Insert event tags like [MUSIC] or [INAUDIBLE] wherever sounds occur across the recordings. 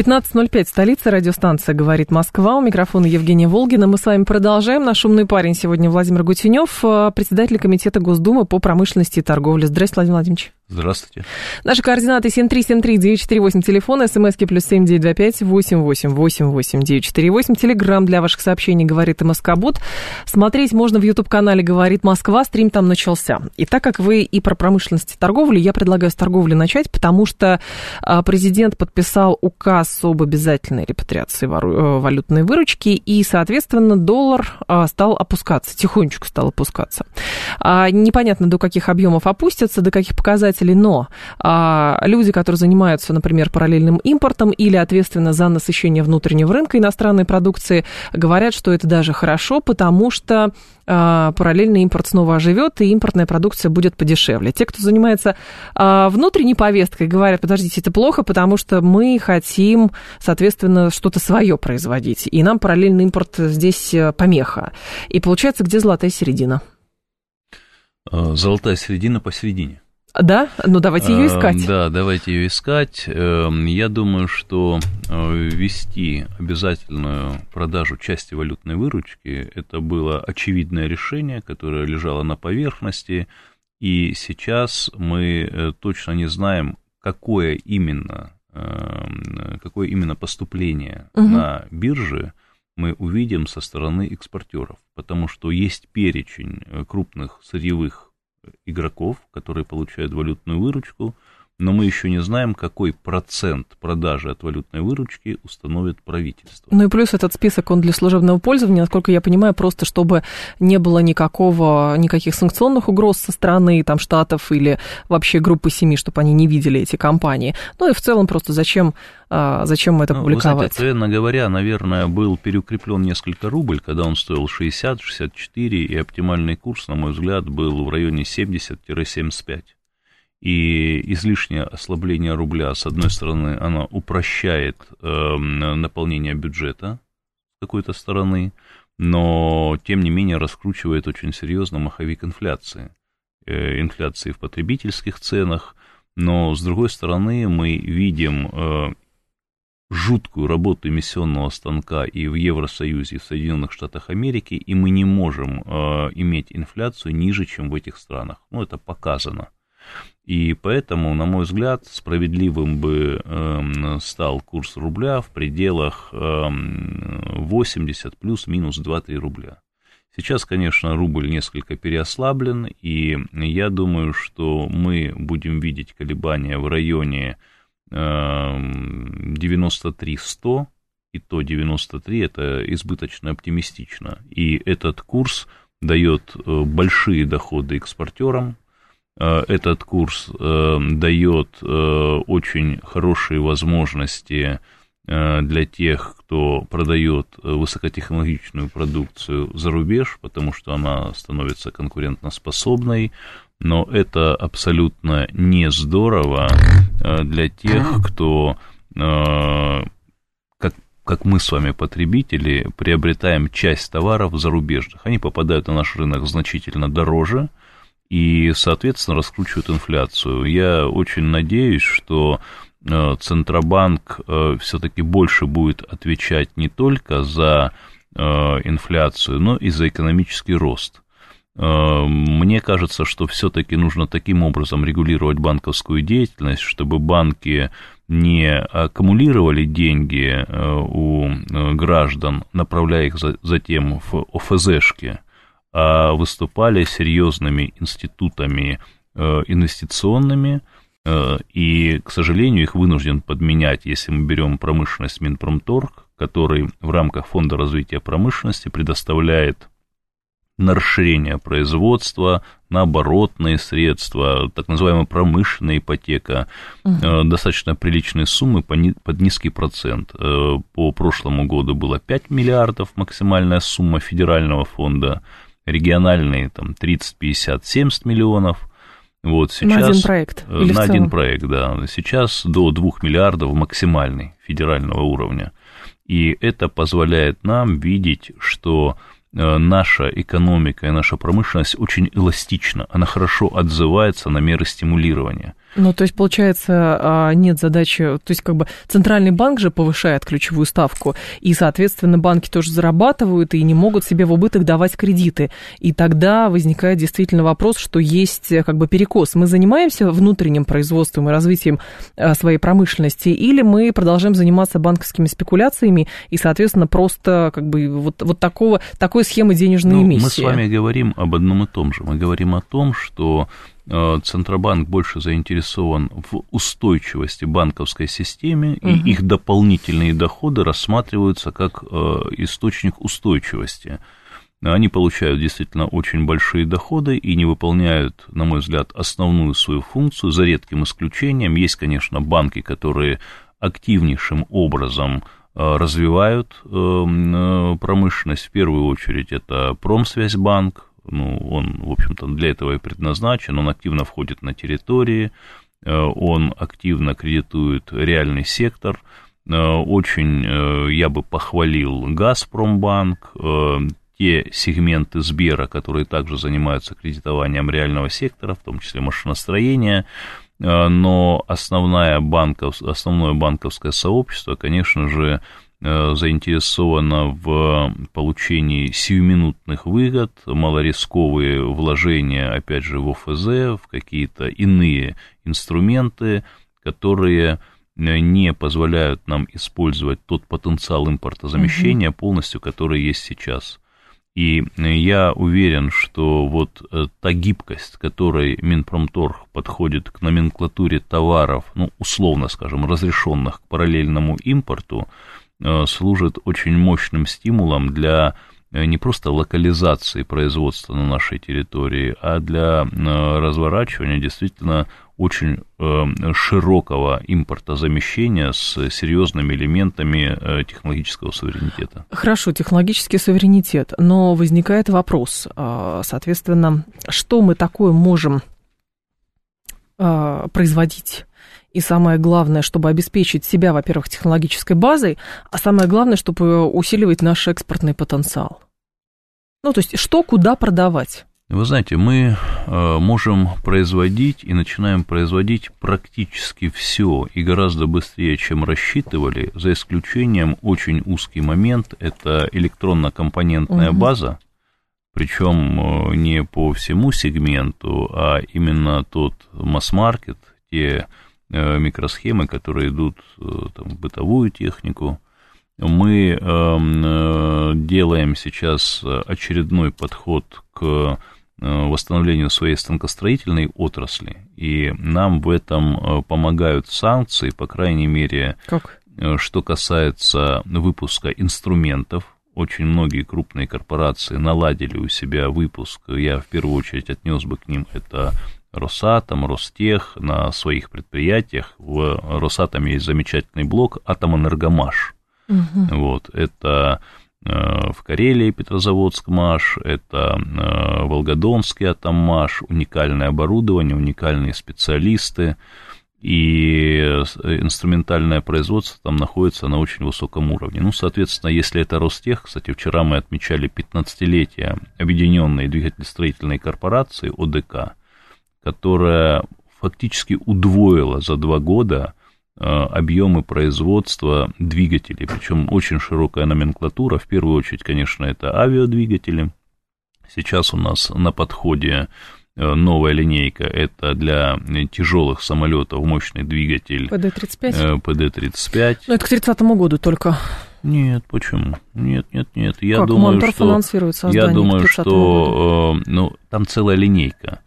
15.05, столица, радиостанция «Говорит Москва». У микрофона Евгения Волгина. Мы с вами продолжаем. Наш умный парень сегодня Владимир Гутенев, э, председатель Комитета Госдумы по промышленности и торговле. Здравствуйте, Владимир Владимирович. Здравствуйте. Наши координаты 7373948, телефон, смски плюс 7925 888 948, телеграмм для ваших сообщений «Говорит Москобот». Смотреть можно в YouTube-канале «Говорит Москва», стрим там начался. И так как вы и про промышленность и торговлю, я предлагаю с торговли начать, потому что а, президент подписал указ об обязательной репатриации э, валютной выручки, и, соответственно, доллар а, стал опускаться, тихонечко стал опускаться. А, непонятно, до каких объемов опустится, до каких показателей показателей, но а, люди, которые занимаются, например, параллельным импортом или ответственно за насыщение внутреннего рынка иностранной продукции, говорят, что это даже хорошо, потому что а, параллельный импорт снова оживет, и импортная продукция будет подешевле. Те, кто занимается а, внутренней повесткой, говорят, подождите, это плохо, потому что мы хотим, соответственно, что-то свое производить, и нам параллельный импорт здесь э, помеха. И получается, где золотая середина? Золотая середина посередине. Да? Ну, давайте ее искать. Эм, да, давайте ее искать. Эм, я думаю, что э, ввести обязательную продажу части валютной выручки, это было очевидное решение, которое лежало на поверхности, и сейчас мы э, точно не знаем, какое именно, эм, какое именно поступление угу. на бирже мы увидим со стороны экспортеров, потому что есть перечень э, крупных сырьевых игроков, которые получают валютную выручку, но мы еще не знаем, какой процент продажи от валютной выручки установит правительство. Ну и плюс этот список, он для служебного пользования, насколько я понимаю, просто чтобы не было никакого, никаких санкционных угроз со стороны там, штатов или вообще группы семи, чтобы они не видели эти компании. Ну и в целом просто зачем, а, зачем это ну, публиковать? Вы знаете, откровенно говоря, наверное, был переукреплен несколько рубль, когда он стоил 60-64, и оптимальный курс, на мой взгляд, был в районе 70-75 и излишнее ослабление рубля, с одной стороны, оно упрощает э, наполнение бюджета с какой-то стороны, но, тем не менее, раскручивает очень серьезно маховик инфляции. Э, инфляции в потребительских ценах, но, с другой стороны, мы видим э, жуткую работу эмиссионного станка и в Евросоюзе, и в Соединенных Штатах Америки, и мы не можем э, иметь инфляцию ниже, чем в этих странах. Ну, это показано. И поэтому, на мой взгляд, справедливым бы э, стал курс рубля в пределах э, 80 плюс-минус 2-3 рубля. Сейчас, конечно, рубль несколько переослаблен, и я думаю, что мы будем видеть колебания в районе э, 93-100, и то 93 это избыточно оптимистично. И этот курс дает э, большие доходы экспортерам, этот курс э, дает э, очень хорошие возможности для тех, кто продает высокотехнологичную продукцию за рубеж, потому что она становится конкурентоспособной, но это абсолютно не здорово для тех, кто, как, как мы с вами, потребители, приобретаем часть товаров зарубежных. Они попадают на наш рынок значительно дороже, и, соответственно, раскручивают инфляцию. Я очень надеюсь, что э, Центробанк э, все-таки больше будет отвечать не только за э, инфляцию, но и за экономический рост. Мне кажется, что все-таки нужно таким образом регулировать банковскую деятельность, чтобы банки не аккумулировали деньги у граждан, направляя их затем в ОФЗшки, выступали серьезными институтами э, инвестиционными, э, и, к сожалению, их вынужден подменять, если мы берем промышленность Минпромторг, который в рамках Фонда развития промышленности предоставляет на расширение производства, на оборотные средства, так называемая промышленная ипотека, угу. достаточно приличные суммы под низкий процент. По прошлому году было 5 миллиардов максимальная сумма федерального фонда, региональные там 30, 50, 70 миллионов. Вот сейчас, на один проект? Э, Или на один проект, да. Сейчас до 2 миллиардов максимальный федерального уровня. И это позволяет нам видеть, что Э, наша экономика и наша промышленность очень эластична, она хорошо отзывается на меры стимулирования. Ну, то есть, получается, а, нет задачи, то есть, как бы Центральный банк же повышает ключевую ставку, и, соответственно, банки тоже зарабатывают и не могут себе в убыток давать кредиты. И тогда возникает действительно вопрос, что есть как бы перекос. Мы занимаемся внутренним производством и развитием а, своей промышленности, или мы продолжаем заниматься банковскими спекуляциями и, соответственно, просто как бы вот, вот такого, такой схемы денежной ну, эмиссии. Мы с вами говорим об одном и том же. Мы говорим о том, что Центробанк больше заинтересован в устойчивости банковской системы, угу. и их дополнительные доходы рассматриваются как э, источник устойчивости. Они получают действительно очень большие доходы и не выполняют, на мой взгляд, основную свою функцию, за редким исключением. Есть, конечно, банки, которые активнейшим образом э, развивают промышленность. В первую очередь это Промсвязьбанк, ну, он, в общем-то, для этого и предназначен, он активно входит на территории, э, он активно кредитует реальный сектор, э, очень э, я бы похвалил Газпромбанк, те сегменты Сбера, которые также занимаются кредитованием реального сектора, в том числе машиностроения, но основное банковское сообщество, конечно же, заинтересована в получении сиюминутных выгод, малорисковые вложения, опять же, в ОФЗ, в какие-то иные инструменты, которые э, не позволяют нам использовать тот потенциал импортозамещения угу. полностью, который есть сейчас. И я уверен, что вот э, та гибкость, которой Минпромторг подходит к номенклатуре товаров, ну, условно скажем, разрешенных к параллельному импорту, Э, служит очень мощным стимулом для э, не просто локализации производства на нашей территории, а для э, разворачивания действительно очень широкого импортозамещения с серьезными элементами технологического суверенитета. Хорошо, технологический суверенитет, но возникает вопрос, соответственно, что мы такое можем производить и самое главное, чтобы обеспечить себя, во-первых, технологической базой, а самое главное, чтобы усиливать наш экспортный потенциал. Ну, то есть, что куда продавать? Вы знаете, мы э, можем производить и начинаем производить практически все и гораздо быстрее, чем рассчитывали, за исключением очень узкий момент, это электронно-компонентная угу. база, причем э, не по всему сегменту, а именно тот масс-маркет, те микросхемы, которые идут э, там, в бытовую технику. Мы эм, э, делаем сейчас очередной подход к восстановлению своей станкостроительной отрасли, и нам в этом помогают санкции, по крайней мере, как? что касается выпуска инструментов. Очень многие крупные корпорации наладили у себя выпуск. Я в первую очередь отнес бы к ним это Росатом, Ростех на своих предприятиях. В Росатоме есть замечательный блок Атомэнергомаш. Угу. Вот, это э, в Карелии Петрозаводск МАШ, это э, Волгодонский Атоммаш, уникальное оборудование, уникальные специалисты, и инструментальное производство там находится на очень высоком уровне. Ну, соответственно, если это Ростех, кстати, вчера мы отмечали 15-летие Объединенной двигателестроительной корпорации ОДК, которая фактически удвоила за два года э, объемы производства двигателей, причем очень широкая номенклатура. В первую очередь, конечно, это авиадвигатели. Сейчас у нас на подходе э, новая линейка, это для тяжелых самолетов мощный двигатель. ПД-35? ПД-35. Ну, это к 30 году только. Нет, почему? Нет, нет, нет. Я как? думаю, Монтор что, я думаю, что, году. ну, там целая линейка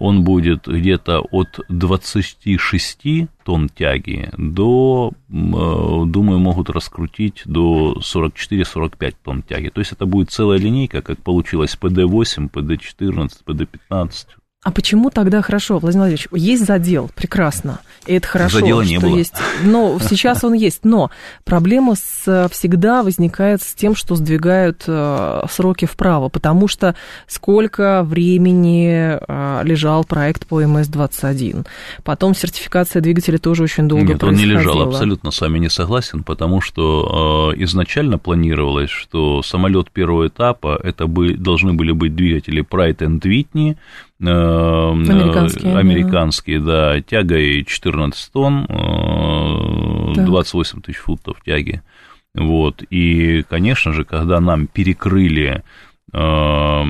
он будет где-то от 26 тонн тяги до, э, думаю, могут раскрутить до 44-45 тонн тяги. То есть это будет целая линейка, как получилось ПД-8, ПД-14, ПД-15. А почему тогда хорошо, Владимир Владимирович? Есть задел, прекрасно. И это хорошо, Задела не что было. есть. Но [LAUGHS] сейчас он есть. Но проблема с, всегда возникает с тем, что сдвигают э, сроки вправо, потому что сколько времени э, лежал проект по МС-21. Потом сертификация двигателя тоже очень долго Нет, он не лежал, абсолютно с вами не согласен, потому что э, изначально планировалось, что самолет первого этапа это бы, должны были быть двигатели Pride and Whitney, Американские, э, американские да. тягой 14 тонн, э, Так. 28 тысяч футов тяги. Вот. И, конечно же, когда нам перекрыли э, э,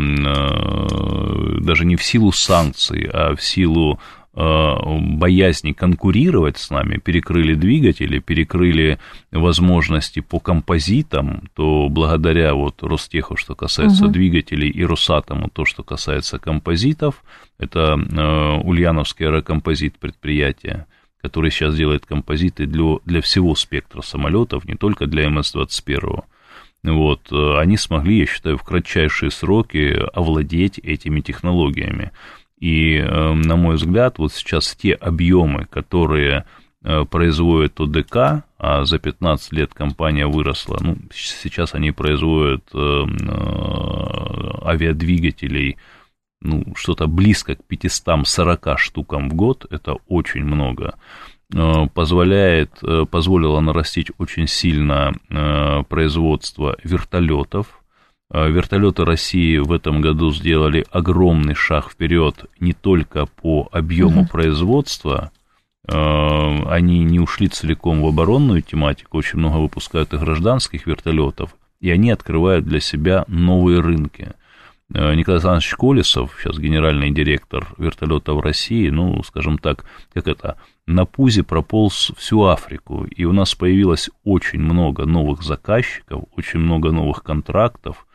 даже не в силу санкций, а в силу боязни конкурировать с нами, перекрыли двигатели, перекрыли возможности по композитам, то благодаря вот Ростеху, что касается Мгм. двигателей, и Росатому, то, что касается композитов, это э, Ульяновский аэрокомпозит предприятие, который сейчас делает композиты для, для всего спектра самолетов, не только для МС-21. Вот, э, они смогли, я считаю, в кратчайшие сроки овладеть этими технологиями. И, э, на мой взгляд, вот сейчас те объемы, которые э, производит ОДК, а за 15 лет компания выросла, ну, сейчас они производят э, э, авиадвигателей, ну, что-то близко к 540 штукам в год, это очень много, э, позволяет, позволило нарастить очень сильно производство вертолетов. Э, Вертолеты России в этом году сделали огромный шаг вперед не только по объему Мгм. производства, э, они не ушли целиком в оборонную тематику, очень много выпускают и гражданских вертолетов, и они открывают для себя новые рынки. Э, Николай Александрович Колесов, сейчас генеральный директор вертолетов России, ну, скажем так, как это, на пузе прополз всю Африку, и у нас появилось очень много новых заказчиков, очень много новых контрактов,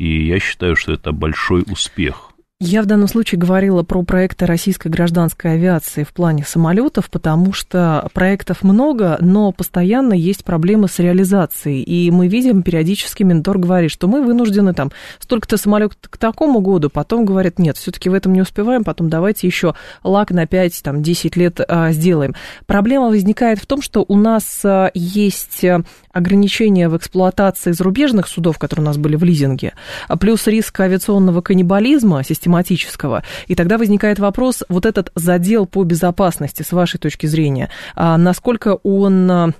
и я считаю, что это большой успех. Я в данном случае говорила про проекты российской гражданской авиации в плане самолетов, потому что проектов много, но постоянно есть проблемы с реализацией. И мы видим, периодически Минтор говорит, что мы вынуждены там столько-то самолетов к такому году, потом говорят, нет, все-таки в этом не успеваем, потом давайте еще лак на 5-10 лет а, сделаем. Проблема возникает в том, что у нас а, есть а, ограничения в эксплуатации зарубежных судов, которые у нас были в лизинге, а плюс риск авиационного каннибализма систематического. И тогда возникает вопрос, вот этот задел по безопасности, с вашей точки зрения, а, насколько он а,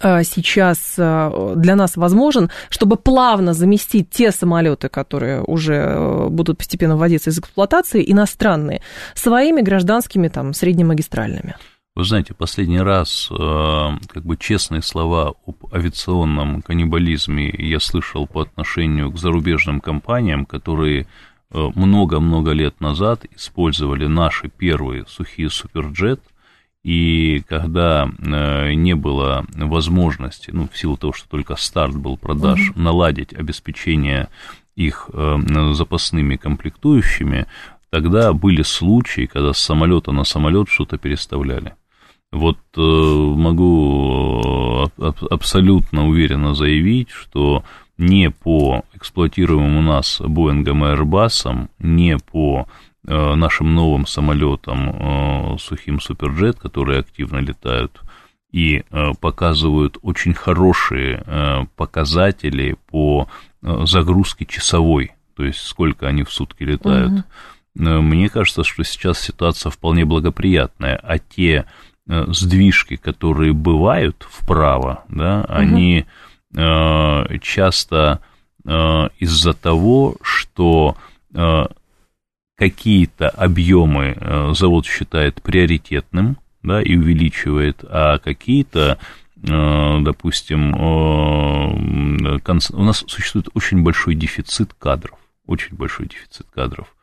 а, сейчас для нас возможен, чтобы плавно заместить те самолеты, которые уже э, будут постепенно вводиться из эксплуатации, иностранные, своими гражданскими, там, среднемагистральными. Вы знаете, последний раз, э, как бы честные слова об авиационном каннибализме я слышал по отношению к зарубежным компаниям, которые много-много лет назад использовали наши первые сухие суперджет, и когда э, не было возможности, ну, в силу того, что только старт был продаж, Мгм. наладить обеспечение их э, запасными комплектующими, тогда были случаи, когда с самолета на самолет что-то переставляли. Вот э, могу э, аб- абсолютно уверенно заявить, что не по эксплуатируемым у нас Боингом и Airbus, не по э, нашим новым самолетам э, сухим Суперджет, которые активно летают и э, показывают очень хорошие э, показатели по э, загрузке часовой, то есть сколько они в сутки летают. Э, Мне кажется, что сейчас ситуация вполне благоприятная, а те э, сдвижки, которые бывают вправо, да, они э, часто э, из-за того, что э, какие-то объемы э, завод считает приоритетным, да, и увеличивает, а какие-то, э, допустим, э, у нас существует очень большой дефицит кадров, очень большой дефицит кадров.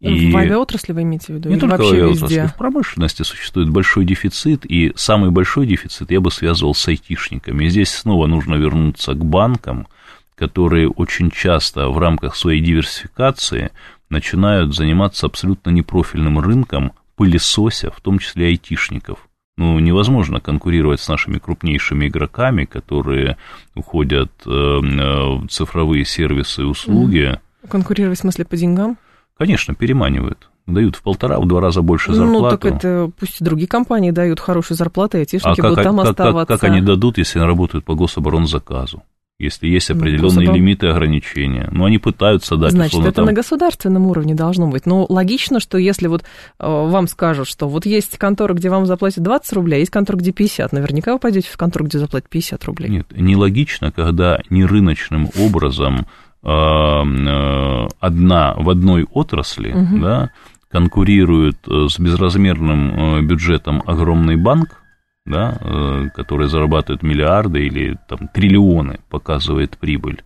В авиаотрасли вы имеете в виду? Не только в авиаотрасли, везде? в промышленности существует большой дефицит, и самый большой дефицит я бы связывал с айтишниками. И здесь снова нужно вернуться к банкам, которые очень часто в рамках своей диверсификации начинают заниматься абсолютно непрофильным рынком, пылесося, в том числе айтишников. Ну, невозможно конкурировать с нашими крупнейшими игроками, которые уходят э, в цифровые сервисы и услуги. Конкурировать в смысле по деньгам? Конечно, переманивают. Дают в полтора, в два раза больше зарплату. Ну, так это пусть другие компании дают хорошие зарплаты, и айтишники а будут как, там как, оставаться. Как, как они дадут, если они работают по гособоронзаказу? если есть ну, определенные ну, лимиты и ограничения. Но они пытаются дать... Значит, условно, это там... на государственном уровне должно быть. Но логично, что если вот э, вам скажут, что вот есть контора, где вам заплатят 20 рублей, а есть контора, где 50, наверняка вы пойдете в контору, где заплатят 50 рублей. Нет, нелогично, когда не рыночным образом одна в одной отрасли, угу. да, конкурирует э, с безразмерным э, бюджетом огромный банк, да, э, который зарабатывает миллиарды или там, триллионы, показывает прибыль.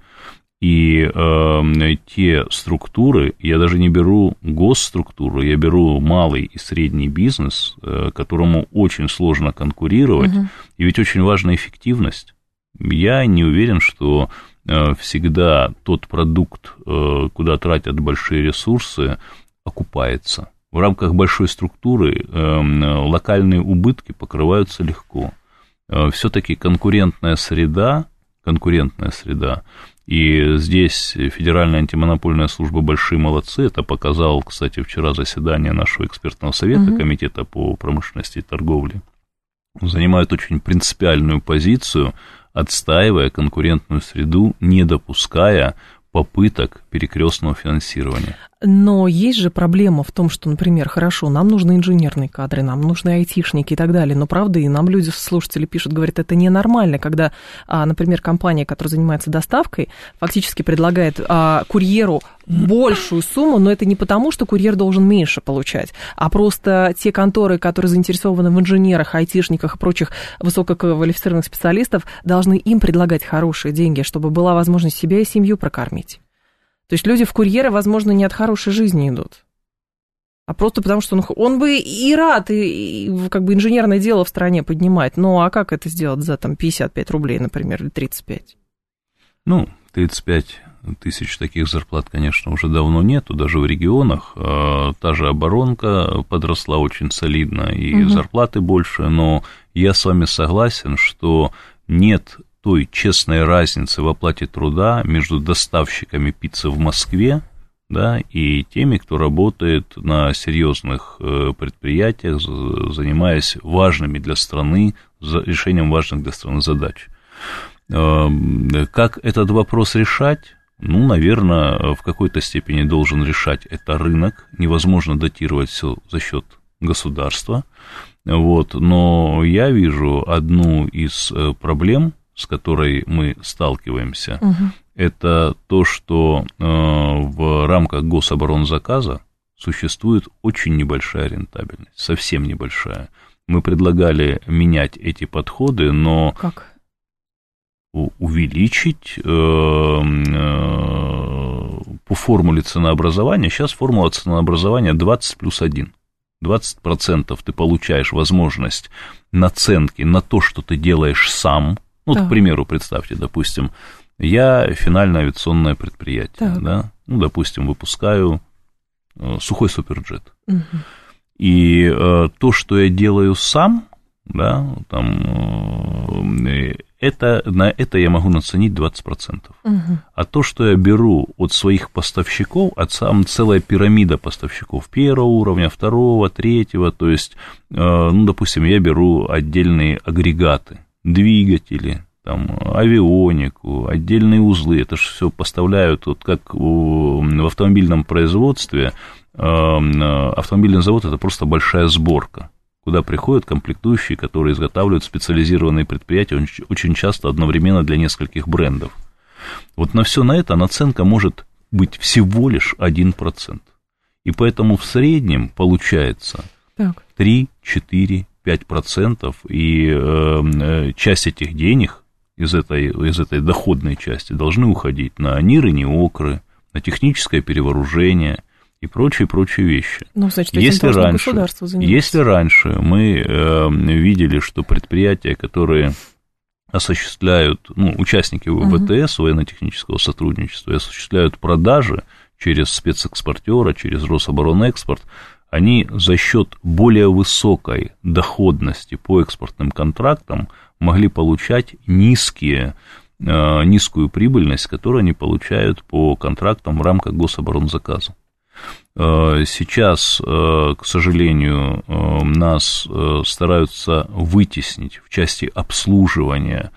И э, те структуры, я даже не беру госструктуру, я беру малый и средний бизнес, э, которому очень сложно конкурировать, угу. и ведь очень важна эффективность. Я не уверен, что э, всегда тот продукт, э, куда тратят большие ресурсы, окупается в рамках большой структуры эм, локальные убытки покрываются легко. Э, Все-таки конкурентная среда, конкурентная среда, и здесь Федеральная антимонопольная служба большие молодцы. Это показал, кстати, вчера заседание нашего экспертного совета угу. Комитета по промышленности и торговле. Занимают очень принципиальную позицию, отстаивая конкурентную среду, не допуская попыток перекрестного финансирования. Но есть же проблема в том, что, например, хорошо, нам нужны инженерные кадры, нам нужны айтишники и так далее, но правда, и нам люди, слушатели пишут, говорят, это ненормально, когда, а, например, компания, которая занимается доставкой, фактически предлагает а, курьеру большую сумму, но это не потому, что курьер должен меньше получать, а просто те конторы, которые заинтересованы в инженерах, айтишниках и прочих высококвалифицированных специалистов, должны им предлагать хорошие деньги, чтобы была возможность себя и семью прокормить. То есть люди в курьеры, возможно, не от хорошей жизни идут, а просто потому, что он, он бы и рад, и, и как бы инженерное дело в стране поднимать. Ну, а как это сделать за там 55 рублей, например, или 35? Ну, 35 тысяч таких зарплат, конечно, уже давно нету, даже в регионах. А, та же оборонка подросла очень солидно, и угу. зарплаты больше, но я с вами согласен, что нет той честной разницы в оплате труда между доставщиками пиццы в Москве да, и теми, кто работает на серьезных э, предприятиях, занимаясь важными для страны, решением важных для страны задач. Эм, как этот вопрос решать? Ну, наверное, в какой-то степени должен решать это рынок. Невозможно датировать все за счет государства. Вот, но я вижу одну из э, проблем, с которой мы сталкиваемся, угу. это то, что э, в рамках гособоронзаказа существует очень небольшая рентабельность, совсем небольшая. Мы предлагали менять эти подходы, но как? увеличить э, э, по формуле ценообразования. Сейчас формула ценообразования 20 плюс 1. 20% ты получаешь возможность наценки на то, что ты делаешь сам, ну, так. к примеру, представьте, допустим, я финальное авиационное предприятие, так. да, ну, допустим, выпускаю э, сухой суперджет. Угу. И э, то, что я делаю сам, да, там, э, это, на это я могу наценить 20%. Угу. А то, что я беру от своих поставщиков, от сам целая пирамида поставщиков первого уровня, второго, третьего, то есть, э, ну, допустим, я беру отдельные агрегаты, двигатели, там, авионику, отдельные узлы, это же все поставляют, вот как в автомобильном производстве, эм, э, автомобильный завод это просто большая сборка, куда приходят комплектующие, которые изготавливают специализированные предприятия, очень часто одновременно для нескольких брендов. Вот на все на это наценка может быть всего лишь 1%. И поэтому в среднем получается 3-4 5%, и э, часть этих денег из этой, из этой доходной части должны уходить на НИРы, НИОКРы, на техническое перевооружение и прочие, прочие вещи. Ну, значит, если раньше, если раньше мы э, видели, что предприятия, которые осуществляют, ну, участники ВТС, угу. военно-технического сотрудничества, осуществляют продажи через спецэкспортера, через Рособоронэкспорт, они за счет более высокой доходности по экспортным контрактам могли получать низкие, э, низкую прибыльность, которую они получают по контрактам в рамках гособоронзаказа. Э, сейчас, э, к сожалению, нас стараются вытеснить в части обслуживания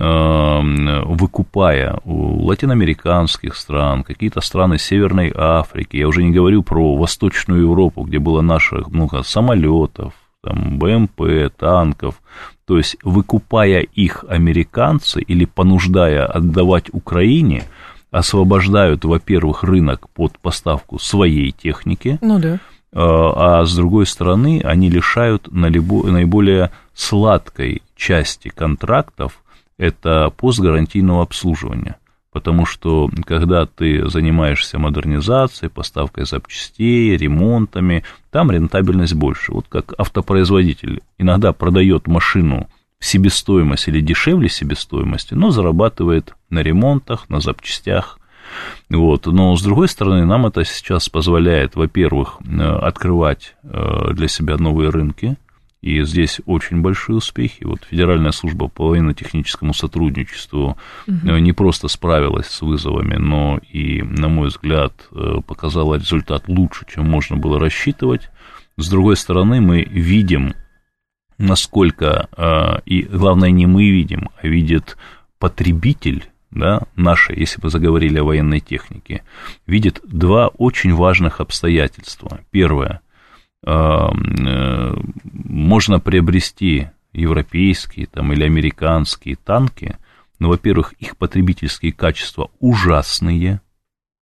выкупая у латиноамериканских стран, какие-то страны Северной Африки, я уже не говорю про Восточную Европу, где было наших много самолетов, там, БМП, танков, то есть выкупая их американцы или понуждая отдавать Украине, освобождают, во-первых, рынок под поставку своей техники, ну да. а, а с другой стороны они лишают наиболее сладкой части контрактов, это постгарантийного обслуживания. Потому что когда ты занимаешься модернизацией, поставкой запчастей, ремонтами, там рентабельность больше. Вот как автопроизводитель иногда продает машину в себестоимость или дешевле себестоимости, но зарабатывает на ремонтах, на запчастях. Вот. Но, с другой стороны, нам это сейчас позволяет, во-первых, э, открывать э, для себя новые рынки – и здесь очень большие успехи. Вот Федеральная служба по военно-техническому сотрудничеству угу. не просто справилась с вызовами, но и, на мой взгляд, э, показала результат лучше, чем можно было рассчитывать. С другой стороны, мы видим, насколько, э, и главное, не мы видим, а видит потребитель, да, наши, если бы заговорили о военной технике, видит два очень важных обстоятельства. Первое – можно приобрести европейские там, или американские танки, но, во-первых, их потребительские качества ужасные,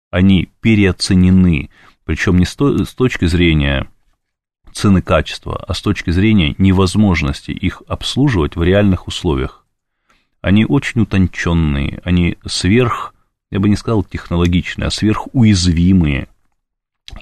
они переоценены, причем не с точки зрения цены качества, а с точки зрения невозможности их обслуживать в реальных условиях. Они очень утонченные, они сверх, я бы не сказал технологичные, а сверхуязвимые –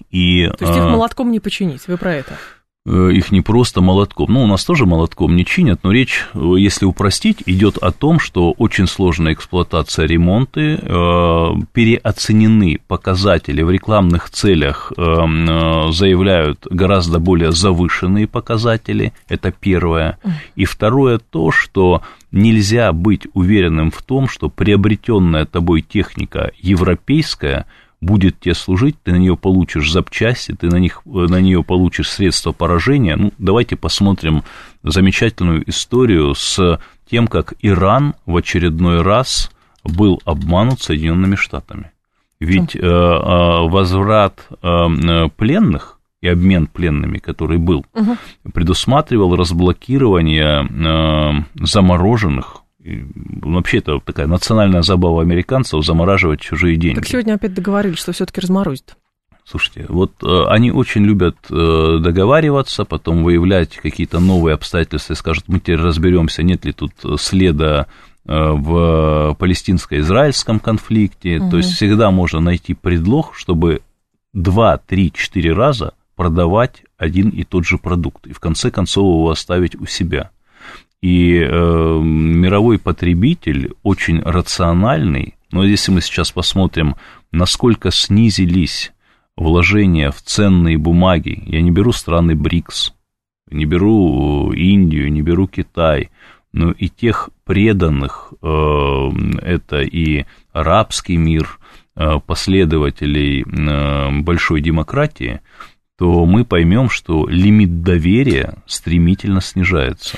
и, То есть их а, молотком не починить, вы про это? Э, их не просто молотком. Ну, у нас тоже молотком не чинят, но речь, э, если упростить, идет о том, что очень сложная эксплуатация, ремонты, э, переоценены показатели в рекламных целях, заявляют гораздо более завышенные показатели, это первое. И второе то, что нельзя быть уверенным в том, что приобретенная тобой техника европейская – будет тебе служить, ты на нее получишь запчасти, ты на, них, на нее получишь средства поражения. Ну, давайте посмотрим замечательную историю с тем, как Иран в очередной раз был обманут Соединенными Штатами. Ведь э, э, возврат э, пленных и обмен пленными, который был, угу. предусматривал разблокирование э, замороженных вообще это такая национальная забава американцев замораживать чужие деньги. Так сегодня опять договорились, что все-таки разморозят. Слушайте, вот э, они очень любят э, договариваться, потом выявлять какие-то новые обстоятельства и скажут, мы теперь разберемся, нет ли тут следа э, в палестинско-израильском конфликте. Угу. То есть всегда можно найти предлог, чтобы два, три, четыре раза продавать один и тот же продукт и в конце концов его оставить у себя. И э, мировой потребитель очень рациональный, но если мы сейчас посмотрим, насколько снизились вложения в ценные бумаги, я не беру страны БРИКС, не беру Индию, не беру Китай, но и тех преданных, э, это и арабский мир, э, последователей э, большой демократии, то мы поймем, что лимит доверия стремительно снижается.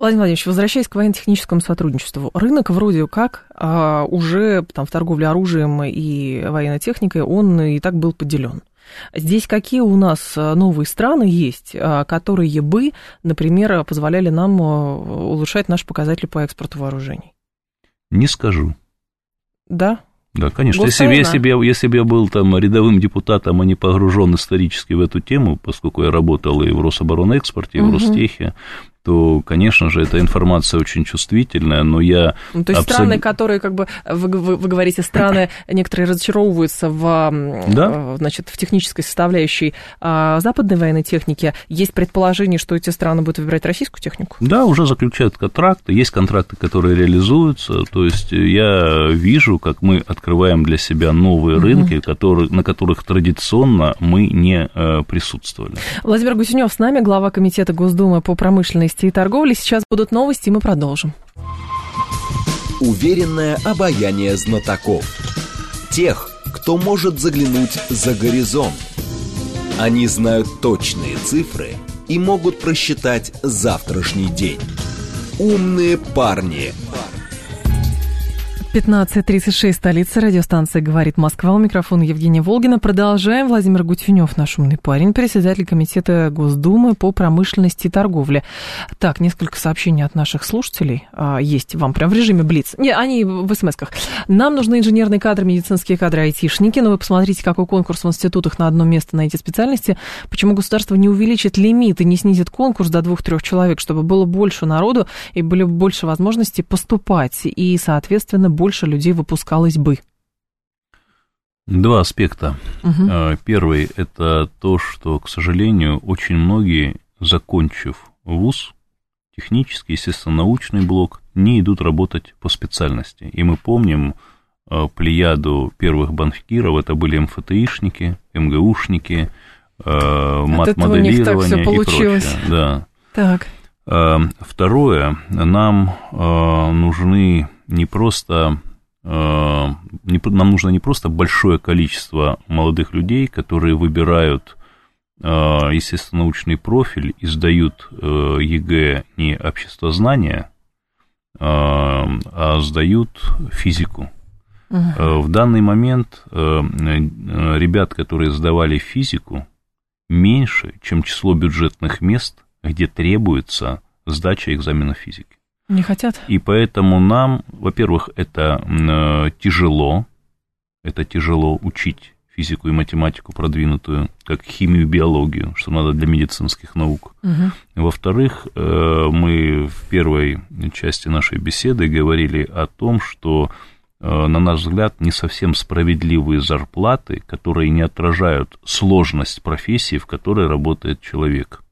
Владимир Владимирович, возвращаясь к военно-техническому сотрудничеству, рынок вроде как а, уже там, в торговле оружием и военной техникой, он и так был поделен. Здесь какие у нас а, новые страны есть, а, которые бы, например, позволяли нам а, улучшать наши показатели по экспорту вооружений? Не скажу. Да? Да, конечно. Если, если, бы я, если бы я был там рядовым депутатом, а не погружен исторически в эту тему, поскольку я работал и в Рособоронэкспорте, и в угу. Ростехе, то, конечно же, эта информация очень чувствительная, но я... Ну, то есть абсолют... страны, которые, как бы, вы, вы, вы говорите, страны, [COUGHS] некоторые разочаровываются в, да? значит, в технической составляющей а, западной военной техники. Есть предположение, что эти страны будут выбирать российскую технику? Да, уже заключают контракты, есть контракты, которые реализуются, то есть я вижу, как мы открываем для себя новые угу. рынки, которые, на которых традиционно мы не э, присутствовали. Владимир Гусенев с нами, глава Комитета Госдумы по промышленности промышленности и торговли. Сейчас будут новости, и мы продолжим. Уверенное обаяние знатоков. Тех, кто может заглянуть за горизонт. Они знают точные цифры и могут просчитать завтрашний день. Умные парни. 15.36, столица, радиостанция «Говорит Москва». У микрофона Евгения Волгина. Продолжаем. Владимир Гутюнев, наш умный парень, председатель Комитета Госдумы по промышленности и торговле. Так, несколько сообщений от наших слушателей а, есть вам прям в режиме Блиц. Не, они в смс-ках. Нам нужны инженерные кадры, медицинские кадры, айтишники, но вы посмотрите, какой конкурс в институтах на одно место на эти специальности. Почему государство не увеличит лимит и не снизит конкурс до двух-трех человек, чтобы было больше народу и были больше возможностей поступать и, соответственно, больше людей выпускалось бы? Два аспекта. Угу. Первый – это то, что, к сожалению, очень многие, закончив вуз, технический, естественно, научный блок, не идут работать по специальности. И мы помним а, плеяду первых банкиров, это были МФТИшники, МГУшники, мат-моделирование и прочее. Да. Так. Второе, нам нужны не просто э, нам нужно не просто большое количество молодых людей, которые выбирают, э, естественно, научный профиль и сдают э, ЕГЭ не обществознание, а сдают физику. В данный момент ребят, которые сдавали физику, меньше, чем число бюджетных мест, где требуется сдача экзамена физики. Не хотят. И поэтому нам, во-первых, это э, тяжело, это тяжело учить физику и математику продвинутую, как химию, биологию, что надо для медицинских наук. Угу. Во-вторых, э, мы в первой части нашей беседы говорили о том, что, э, на наш взгляд, не совсем справедливые зарплаты, которые не отражают сложность профессии, в которой работает человек.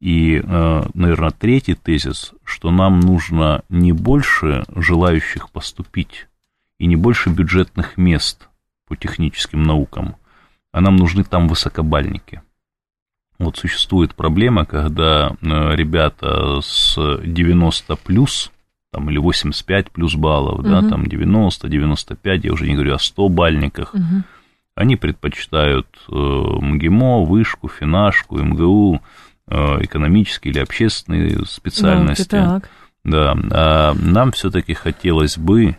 И, э, наверное, третий тезис, что нам нужно не больше желающих поступить и не больше бюджетных мест по техническим наукам, а нам нужны там высокобальники. Вот существует проблема, когда э, ребята с 90 плюс, там, или 85 плюс баллов, угу. да, там 90, 95, я уже не говорю о 100 бальниках, угу. они предпочитают э, МГИМО, вышку, финашку, МГУ, экономические или общественные специальности. Да, так. да. А нам все-таки хотелось бы,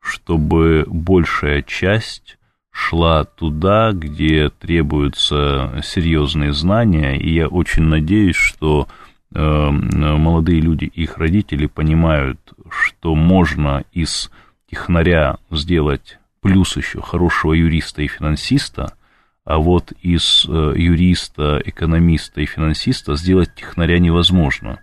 чтобы большая часть шла туда, где требуются серьезные знания, и я очень надеюсь, что э, молодые люди и их родители понимают, что можно из технаря сделать плюс еще хорошего юриста и финансиста, а вот из э, юриста, экономиста и финансиста сделать технаря невозможно.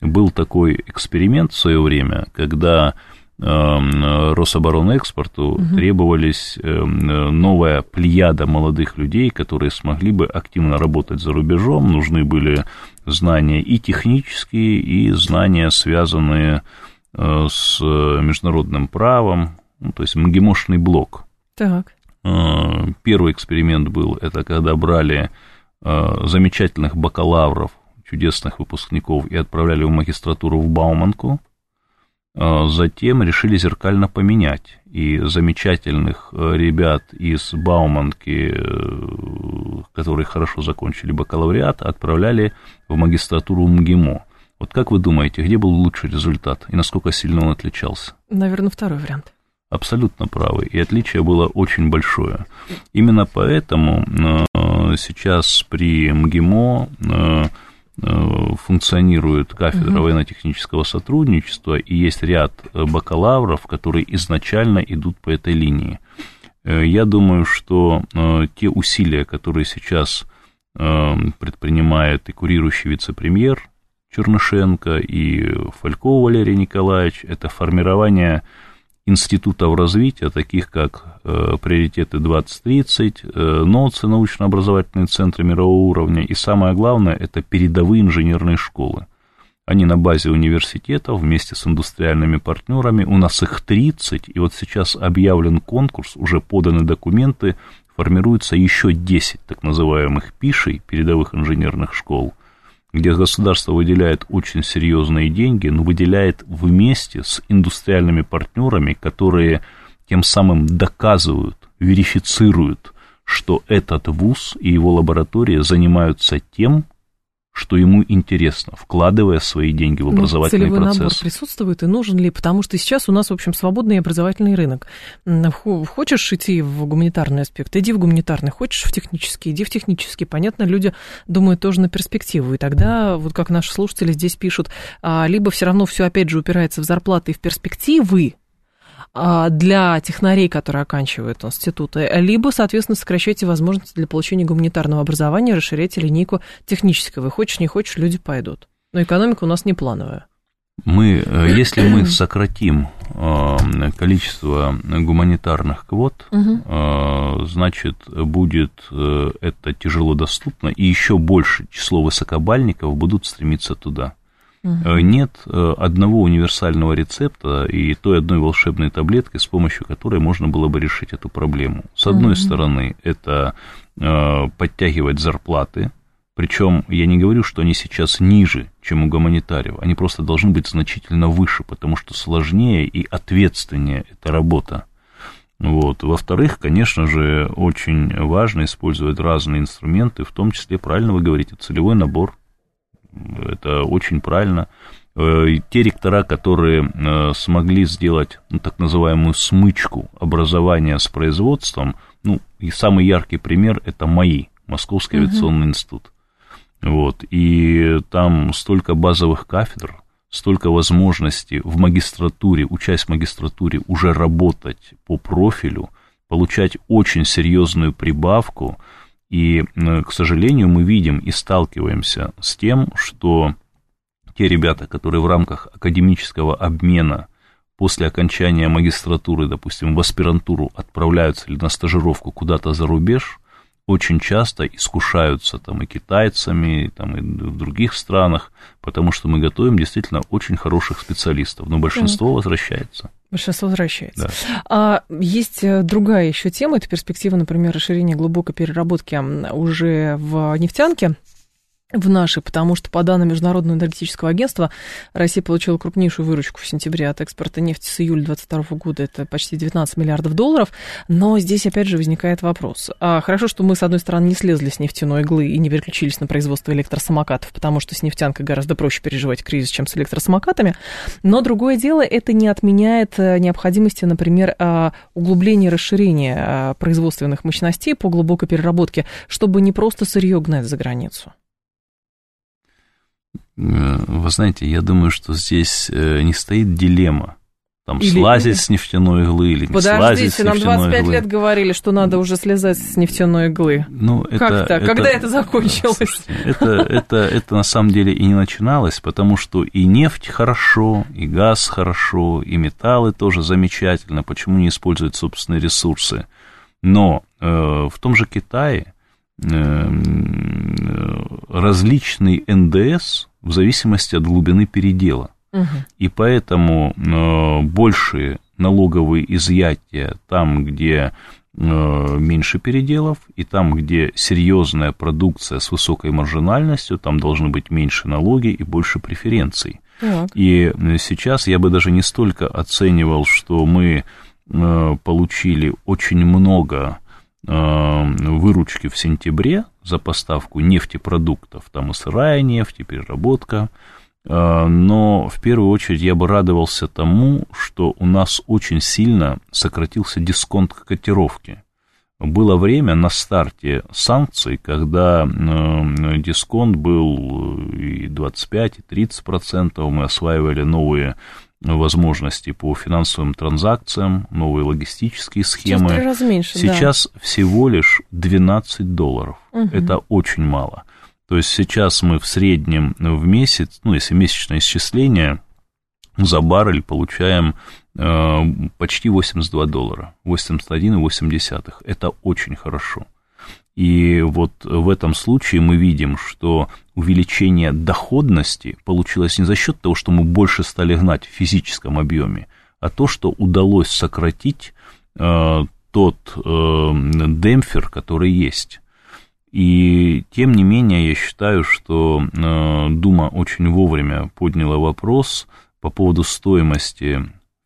Был такой эксперимент в свое время, когда эм, Рособоронэкспорту угу. требовались эм, новая плеяда молодых людей, которые смогли бы активно работать за рубежом. Нужны были знания и технические, и знания, связанные э, с международным правом, ну, то есть МГИМОшный блок. Так. Э, первый эксперимент был, это когда брали э, замечательных бакалавров, чудесных выпускников и отправляли в магистратуру в Бауманку. Э, затем решили зеркально поменять. И замечательных ребят из Бауманки, которые хорошо закончили бакалавриат, отправляли в магистратуру МГИМО. Вот как вы думаете, где был лучший результат и насколько сильно он отличался? Наверное, второй вариант абсолютно правы, и отличие было очень большое. Именно поэтому э, сейчас при МГИМО э, э, функционирует кафедра угу. военно-технического сотрудничества, и есть ряд бакалавров, которые изначально идут по этой линии. Я думаю, что те усилия, которые сейчас предпринимает и курирующий вице-премьер, Чернышенко и Фалькова Валерий Николаевич, это формирование институтов развития, таких как э, приоритеты 2030, э, НОЦы, научно-образовательные центры мирового уровня, и самое главное, это передовые инженерные школы. Они на базе университетов вместе с индустриальными партнерами. У нас их 30, и вот сейчас объявлен конкурс, уже поданы документы, формируется еще 10 так называемых пишей, передовых инженерных школ, где государство выделяет очень серьезные деньги, но выделяет вместе с индустриальными партнерами, которые тем самым доказывают, верифицируют, что этот вуз и его лаборатория занимаются тем, что ему интересно, вкладывая свои деньги в ну, образовательный целевой процесс. набор присутствует и нужен ли? Потому что сейчас у нас, в общем, свободный образовательный рынок. Хочешь идти в гуманитарный аспект, иди в гуманитарный. Хочешь в технический, иди в технический. Понятно, люди думают тоже на перспективу. И тогда, вот как наши слушатели здесь пишут, а, либо все равно все опять же упирается в зарплаты и в перспективы, для технарей, которые оканчивают институты, либо, соответственно, сокращайте возможности для получения гуманитарного образования, расширяйте линейку технического. Хочешь, не хочешь, люди пойдут. Но экономика у нас не плановая. Мы, э, если мы сократим э, количество гуманитарных квот, угу. значит, будет это тяжело доступно, и еще больше число высокобальников будут стремиться туда. Угу. Нет э, одного универсального рецепта и той одной волшебной таблетки, с помощью которой можно было бы решить эту проблему. С одной угу. стороны, это э, подтягивать зарплаты, причем я не говорю, что они сейчас ниже, чем у гуманитариев, они просто должны быть значительно выше, потому что сложнее и ответственнее эта работа. Вот. Во-вторых, конечно же, очень важно использовать разные инструменты, в том числе, правильно вы говорите, целевой набор это очень правильно. Э, те ректора, которые э, смогли сделать ну, так называемую смычку образования с производством, ну, и самый яркий пример – это МАИ, Московский авиационный институт. Вот, и там столько базовых кафедр, столько возможностей в магистратуре, учась в магистратуре, уже работать по профилю, получать очень серьезную прибавку – и, к сожалению, мы видим и сталкиваемся с тем, что те ребята, которые в рамках академического обмена после окончания магистратуры, допустим, в аспирантуру отправляются или на стажировку куда-то за рубеж, очень часто искушаются там и китайцами, там, и в других странах, потому что мы готовим действительно очень хороших специалистов, но большинство возвращается. Большинство возвращается. Да. А, есть э, другая еще тема, это перспектива, например, расширения глубокой переработки уже в нефтянке в наши, потому что по данным Международного энергетического агентства Россия получила крупнейшую выручку в сентябре от экспорта нефти с июля 2022 года, это почти 19 миллиардов долларов, но здесь опять же возникает вопрос. А, хорошо, что мы, с одной стороны, не слезли с нефтяной иглы и не переключились на производство электросамокатов, потому что с нефтянкой гораздо проще переживать кризис, чем с электросамокатами, но другое дело, это не отменяет э, необходимости, например, а, углубления и расширения а, производственных мощностей по глубокой переработке, чтобы не просто сырье гнать за границу. Э, вы знаете, я думаю, что здесь э, не стоит дилемма. Там или... слазить с нефтяной иглы или не Подождите, слазить с нам 25 иглы. лет говорили, что надо уже слезать с нефтяной иглы. Ну, это, как так? Это, Когда это закончилось? [LAUGHS] Это, это, это на самом деле и не начиналось, потому что и нефть хорошо, и газ хорошо, и металлы тоже замечательно. Почему не использовать собственные ресурсы? Но э, в том же Китае э, различный НДС в зависимости от глубины передела. Угу. И поэтому э, большие налоговые изъятия там, где э, меньше переделов, и там, где серьезная продукция с высокой маржинальностью, там должны быть меньше налоги и больше преференций. Так. И сейчас я бы даже не столько оценивал, что мы э, получили очень много Э, выручки в сентябре за поставку нефтепродуктов, там и сырая нефть, и переработка, э, но в первую очередь я бы радовался тому, что у нас очень сильно сократился дисконт котировки. Было время на старте санкций, когда э, дисконт был и 25, и 30 процентов, мы осваивали новые возможности по финансовым транзакциям, новые логистические схемы. Сейчас, меньше, Сейчас да. всего лишь 12 долларов. Угу. Это очень мало. То есть сейчас мы в среднем в месяц, ну, если месячное исчисление, за баррель получаем э, почти 82 доллара, 81,8. Это очень хорошо. И вот в этом случае мы видим, что увеличение доходности получилось не за счет того, что мы больше стали гнать в физическом объеме, а то, что удалось сократить э, тот э, демпфер, который есть. И тем не менее я считаю, что э, Дума очень вовремя подняла вопрос по поводу стоимости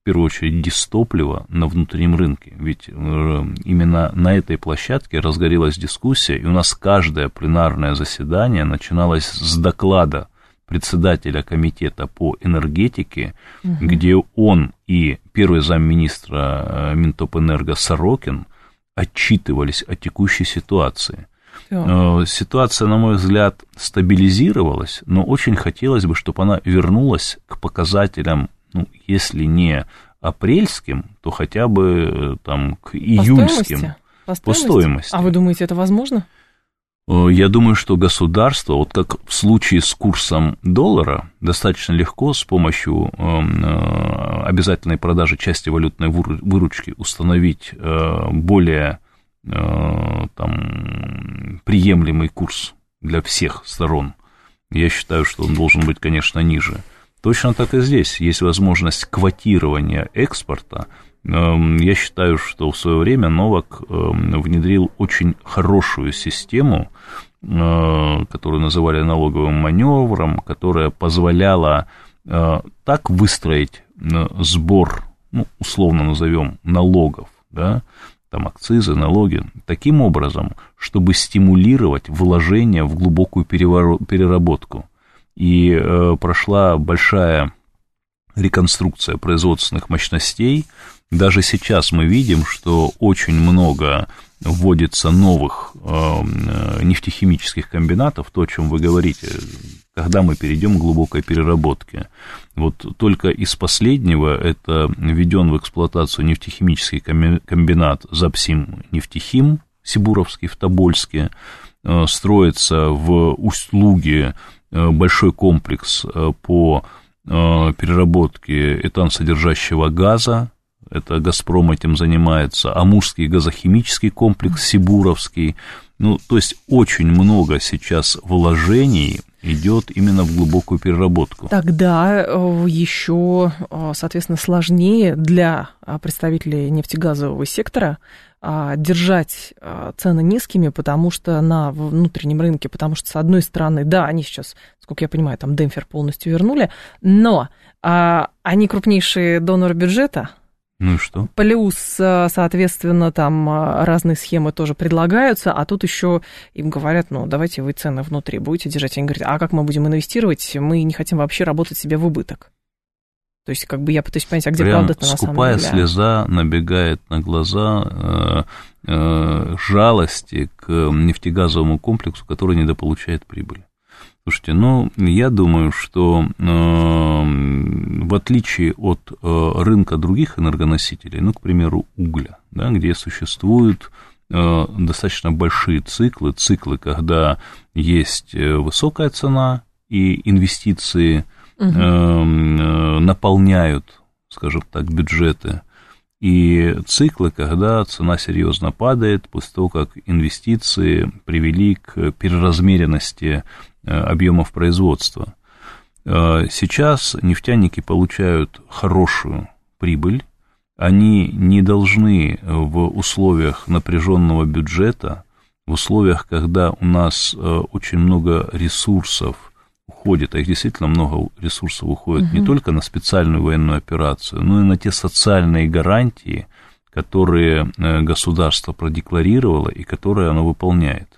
первую очередь дистоплива на внутреннем рынке. Ведь э, именно на этой площадке разгорелась дискуссия, и у нас каждое пленарное заседание начиналось с доклада председателя комитета по энергетике, угу. где он и первый замминистра э, Минтопэнерго Сорокин отчитывались о текущей ситуации. Все. Э, ситуация, на мой взгляд, стабилизировалась, но очень хотелось бы, чтобы она вернулась к показателям ну, если не апрельским, то хотя бы э, там к июльским. По стоимости? По стоимости. А вы думаете, это возможно? Э, я думаю, что государство, вот как в случае с курсом доллара, достаточно легко с помощью эм, э, обязательной продажи части валютной выручки установить более там, приемлемый курс для всех сторон. Я считаю, что он должен быть, конечно, ниже. Точно так и здесь есть возможность квотирования экспорта. Эм, я считаю, что в свое время Новак эм, внедрил очень хорошую систему, э, которую называли налоговым маневром, которая позволяла э, так выстроить э, сбор, ну, условно назовем, налогов, да, там акцизы, налоги, таким образом, чтобы стимулировать вложение в глубокую переработку и э, прошла большая реконструкция производственных мощностей. Даже сейчас мы видим, что очень много вводится новых э, нефтехимических комбинатов, то, о чем вы говорите, когда мы перейдем к глубокой переработке. Вот только из последнего это введен в эксплуатацию нефтехимический комбинат Запсим нефтехим Сибуровский в Тобольске, э, строится в услуги Э, большой комплекс э, по э, переработке этан-содержащего газа, это «Газпром» этим занимается, Амурский газохимический комплекс, Сибуровский, ну, то есть очень много сейчас вложений идет именно в глубокую переработку. Тогда еще, соответственно, сложнее для представителей нефтегазового сектора держать цены низкими, потому что на внутреннем рынке, потому что, с одной стороны, да, они сейчас, сколько я понимаю, там демпфер полностью вернули, но они крупнейшие доноры бюджета, ну и что? Плюс, соответственно, там разные схемы тоже предлагаются, а тут еще им говорят, ну, давайте вы цены внутри будете держать. Они говорят, а как мы будем инвестировать? Мы не хотим вообще работать себе в убыток. То есть, как бы я пытаюсь понять, а где Прям правда-то на самом деле? слеза набегает на глаза э, э, жалости к нефтегазовому комплексу, который недополучает прибыль. Слушайте, ну, я думаю, что э, в отличие от э, рынка других энергоносителей, ну, к примеру, угля, да, где существуют э, достаточно большие циклы, циклы, когда есть э, высокая цена и инвестиции – угу. наполняют, скажем так, бюджеты. И циклы, когда цена серьезно падает после того, как инвестиции привели к переразмеренности э, объемов производства. Э, сейчас нефтяники получают хорошую прибыль, они не должны в условиях напряженного бюджета, в условиях, когда у нас очень много ресурсов уходит, а их действительно много ресурсов уходит угу. не только на специальную военную операцию, но и на те социальные гарантии, которые э, государство продекларировало и которые оно выполняет.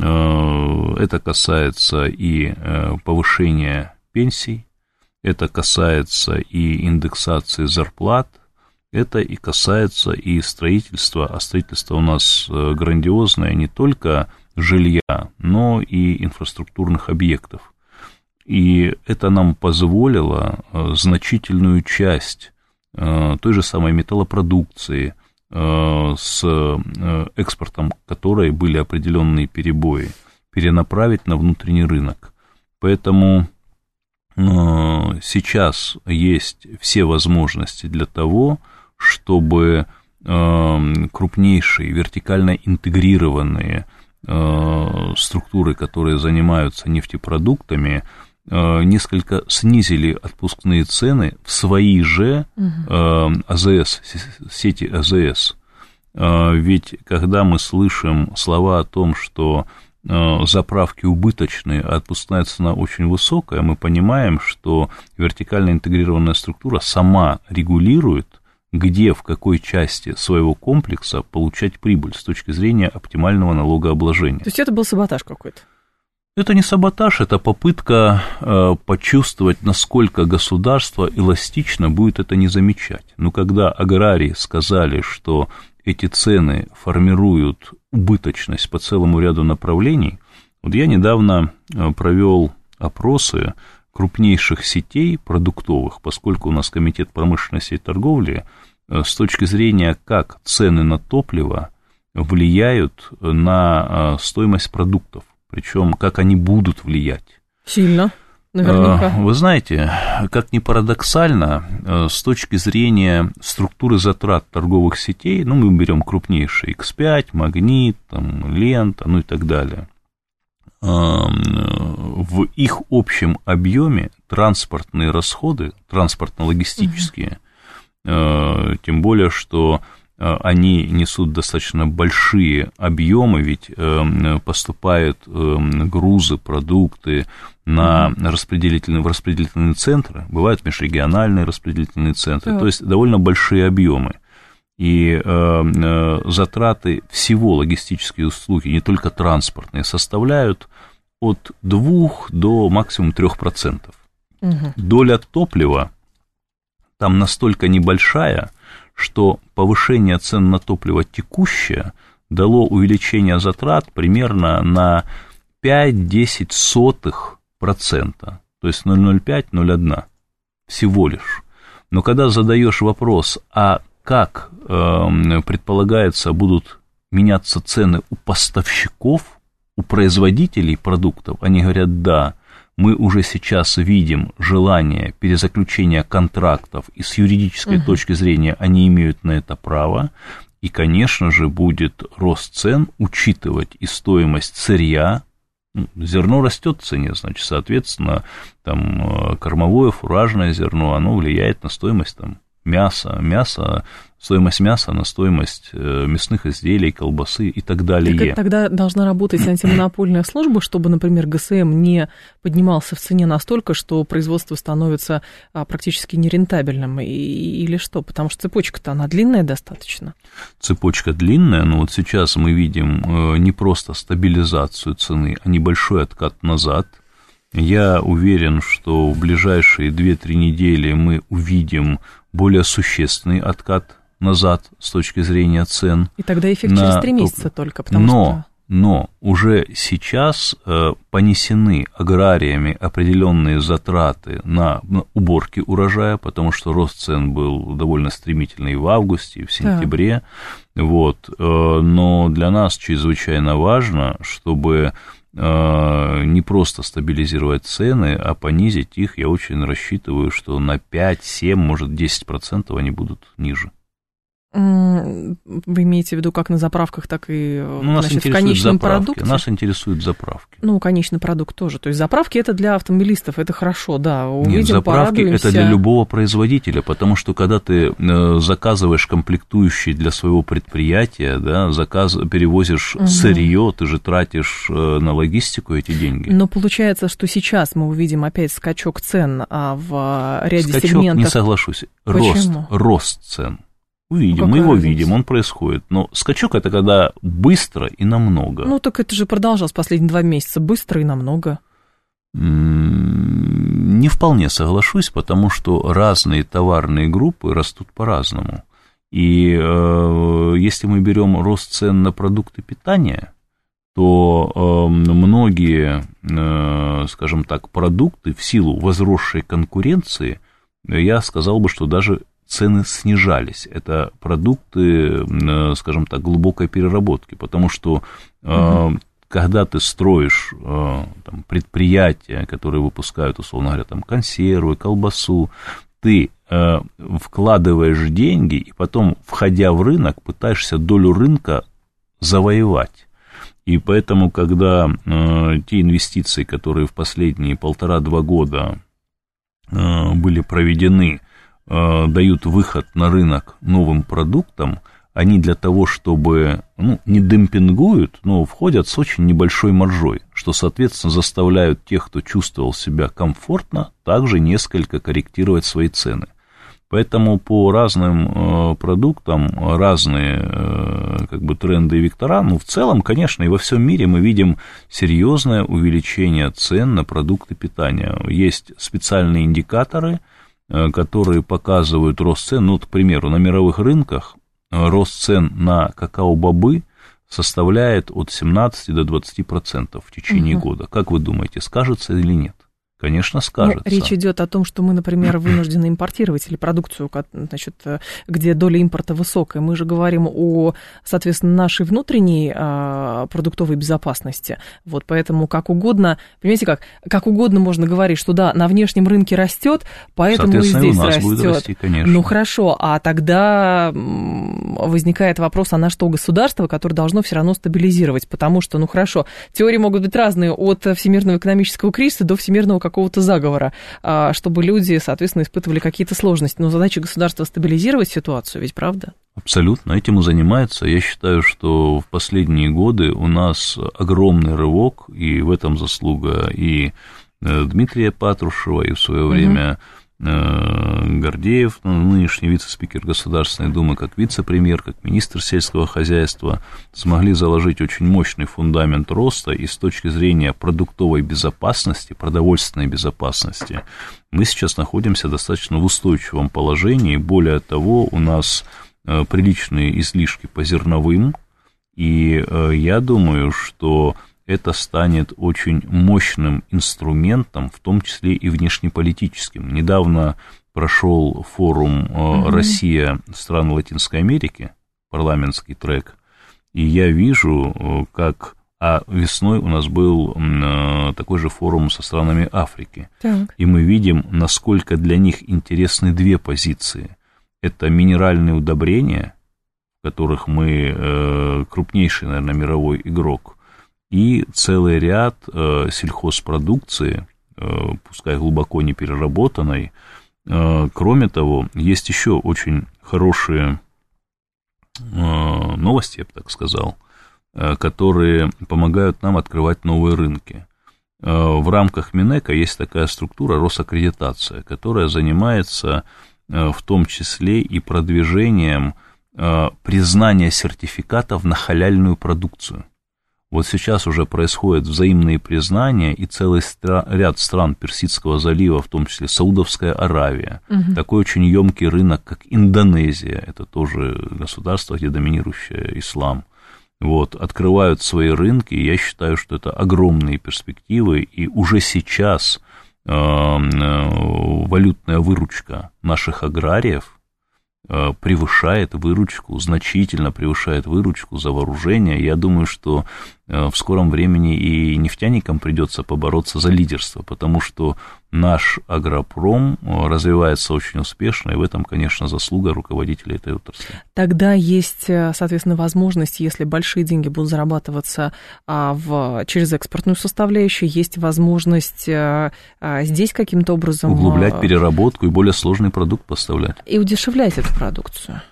Э, это касается и э, повышения пенсий, это касается и индексации зарплат, это и касается и строительства, а строительство у нас грандиозное не только жилья, но и инфраструктурных объектов. И это нам позволило э, значительную часть э, той же самой металлопродукции, э, с экспортом которой были определенные перебои, перенаправить на внутренний рынок. Поэтому э, сейчас есть все возможности для того, чтобы э, крупнейшие вертикально интегрированные э, структуры, которые занимаются нефтепродуктами, несколько снизили отпускные цены в свои же угу. АЗС, сети АЗС. Ведь когда мы слышим слова о том, что Э, заправки убыточные, а отпускная цена очень высокая, мы понимаем, что вертикально интегрированная структура сама регулирует, где, в какой части своего комплекса получать прибыль с точки зрения оптимального налогообложения. То есть это был саботаж какой-то? Это не саботаж, это попытка э, почувствовать, насколько государство эластично будет это не замечать. Но когда аграрии сказали, что эти цены формируют убыточность по целому ряду направлений. Вот я недавно э, провел опросы крупнейших сетей продуктовых, поскольку у нас комитет промышленности и торговли, э, с точки зрения, как цены на топливо влияют на э, стоимость продуктов, причем как они будут влиять. Сильно. Наверняка. Вы знаете, как ни парадоксально, э, с точки зрения структуры затрат торговых сетей, ну, мы берем крупнейшие X5, Магнит, там, Лента, ну и так далее, в их общем объеме транспортные расходы, транспортно-логистические, угу. тем более, что Э, они несут достаточно большие объемы, ведь э, поступают э, грузы, продукты на распределительные, в распределительные центры, бывают межрегиональные распределительные центры, то есть довольно большие объемы. И затраты всего логистические услуги, не только транспортные, составляют от 2 до максимум 3%. Угу. Доля топлива там настолько небольшая, что повышение цен на топливо текущее дало увеличение затрат примерно на 5-10 сотых процента, то есть 0,05-0,1 всего лишь. Но когда задаешь вопрос, а как э, предполагается будут меняться цены у поставщиков, у производителей продуктов, они говорят, да, мы уже сейчас видим желание перезаключения контрактов, и с юридической угу. точки зрения они имеют на это право, и, конечно же, будет рост цен учитывать и стоимость сырья, ну, зерно растет в цене, значит, соответственно, там э, кормовое, фуражное зерно, оно влияет на стоимость там мяса, мясо стоимость мяса на стоимость э, мясных изделий, колбасы и так далее. Так тогда должна работать антимонопольная служба, чтобы, например, ГСМ не поднимался в цене настолько, что производство становится а, практически нерентабельным, или что? Потому что цепочка-то, она длинная достаточно. Цепочка длинная, но вот сейчас мы видим э, не просто стабилизацию цены, а небольшой откат назад. Я уверен, что в ближайшие 2-3 недели мы увидим более существенный откат назад с точки зрения цен. И тогда эффект на... через три месяца только, потому но, что... Но уже сейчас э, понесены аграриями определенные затраты на, на уборки урожая, потому что рост цен был довольно стремительный в августе, и в сентябре. Да. Вот, э, но для нас чрезвычайно важно, чтобы не просто стабилизировать цены, а понизить их, я очень рассчитываю, что на 5, 7, может 10% они будут ниже. Вы имеете в виду как на заправках, так и ну, значит, в конечном заправки. продукте? Нас интересуют заправки. Ну, конечный продукт тоже. То есть заправки это для автомобилистов, это хорошо, да. Увидим, Нет, заправки это для любого производителя, потому что когда ты э, заказываешь комплектующие для своего предприятия, да, заказ, перевозишь угу. сырье, ты же тратишь э, на логистику эти деньги. Но получается, что сейчас мы увидим опять скачок цен а, в ряде скачок, сегментов. не соглашусь. Рост, рост цен. Увидим, мы его разница? видим, он происходит. Но скачок это когда быстро и намного. Ну, так это же продолжалось последние два месяца, быстро и намного. Не вполне соглашусь, потому что разные товарные группы растут по-разному. И э, если мы берем рост цен на продукты питания, то э, многие, э, скажем так, продукты в силу возросшей конкуренции, я сказал бы, что даже цены снижались. Это продукты, э, скажем так, глубокой переработки, потому что угу. когда ты строишь э, там, предприятия, которые выпускают, условно говоря, там, консервы, колбасу, ты вкладываешь деньги и потом, входя в рынок, пытаешься долю рынка завоевать. И поэтому, когда э, те инвестиции, которые в последние полтора-два года э, были проведены, э, дают выход на рынок новым продуктам, они для того, чтобы, ну, не демпингуют, но входят с очень небольшой маржой, что, соответственно, заставляют тех, кто чувствовал себя комфортно, также несколько корректировать свои цены. Поэтому по разным э, продуктам разные э, как бы тренды и вектора. Ну, в целом, конечно, и во всем мире мы видим серьезное увеличение цен на продукты питания. Есть специальные индикаторы, которые показывают рост цен. Ну, к примеру, на мировых рынках рост цен на какао-бобы составляет от 17 до 20% в течение угу. года. Как вы думаете, скажется или нет? Конечно, ну, скажется. Ну, речь идет о том, что мы, например, [CLEARS THROAT] вынуждены импортировать или продукцию, значит, где доля импорта высокая. Мы же говорим о, соответственно, нашей внутренней а, продуктовой безопасности. Вот поэтому как угодно, понимаете как, как угодно можно говорить, что да, на внешнем рынке растет, поэтому и здесь у нас растет. Будет расти, конечно. Ну хорошо, а тогда возникает вопрос, а на что государство, которое должно все равно стабилизировать, потому что, ну хорошо, теории могут быть разные от всемирного экономического кризиса до всемирного какого-то заговора, а, чтобы люди, соответственно, испытывали какие-то сложности. Но задача государства стабилизировать ситуацию, ведь правда? Абсолютно, этим и занимается. Я считаю, что в последние годы у нас огромный рывок, и в этом заслуга и э, Дмитрия Патрушева, и в свое время Э, Гордеев, ну, нынешний вице-спикер Государственной Думы, как вице-премьер, как министр сельского хозяйства, смогли заложить очень мощный фундамент роста и с точки зрения продуктовой безопасности, продовольственной безопасности, мы сейчас находимся достаточно в устойчивом положении. Более того, у нас э, приличные излишки по зерновым, и э, я думаю, что это станет очень мощным инструментом, в том числе и внешнеполитическим. Недавно прошел форум угу. «Россия. Страны Латинской Америки», парламентский трек, и я вижу, э, как... А весной у нас был э, такой же форум со странами Африки. Так. И мы видим, насколько для них интересны две позиции. Это минеральные удобрения, в которых мы крупнейший, наверное, мировой игрок – и целый ряд э, сельхозпродукции, э, пускай глубоко не переработанной. Э, кроме того, есть еще очень хорошие э, новости, я бы так сказал, э, которые помогают нам открывать новые рынки. Э, в рамках Минека есть такая структура Росаккредитация, которая занимается э, в том числе и продвижением э, признания сертификатов на халяльную продукцию. Вот сейчас уже происходят взаимные признания, и целый стра- ряд стран Персидского залива, в том числе Саудовская Аравия, угу. такой очень емкий рынок, как Индонезия, это тоже государство, где доминирующий ислам, вот, открывают свои рынки, и я считаю, что это огромные перспективы, и уже сейчас э, э, валютная выручка наших аграриев – Э, превышает выручку, значительно превышает выручку за вооружение. Я думаю, что в скором времени и нефтяникам придется побороться за лидерство, потому что наш агропром э, развивается очень успешно, и в этом, конечно, заслуга руководителей этой отрасли. Тогда есть, соответственно, возможность, если большие деньги будут зарабатываться а, в, через экспортную составляющую, есть возможность а, здесь каким-то образом... Углублять переработку и более сложный продукт поставлять. И удешевлять эту продукцию?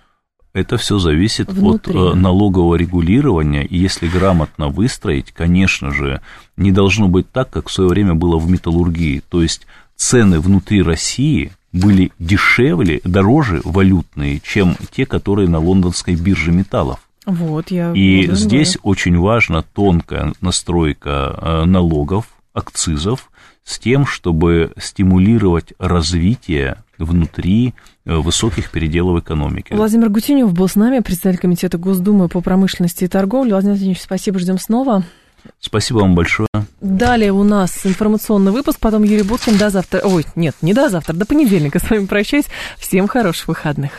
Это все зависит Внутри. от э, налогового регулирования, и если грамотно выстроить, конечно же, не должно быть так, как в свое время было в металлургии. То есть цены внутри России были дешевле, дороже валютные, чем те, которые на лондонской бирже металлов. Вот, я и здесь очень важна тонкая настройка э, налогов, акцизов, с тем, чтобы стимулировать развитие внутри э, высоких переделов экономики. Владимир Гутинев был с нами, председатель комитета Госдумы по промышленности и торговле. Владимир Владимирович, спасибо, ждем снова. Спасибо вам большое. Далее у нас информационный выпуск, потом Юрий Буткин. До завтра. Ой, нет, не до завтра, до понедельника. С вами прощаюсь. Всем хороших выходных.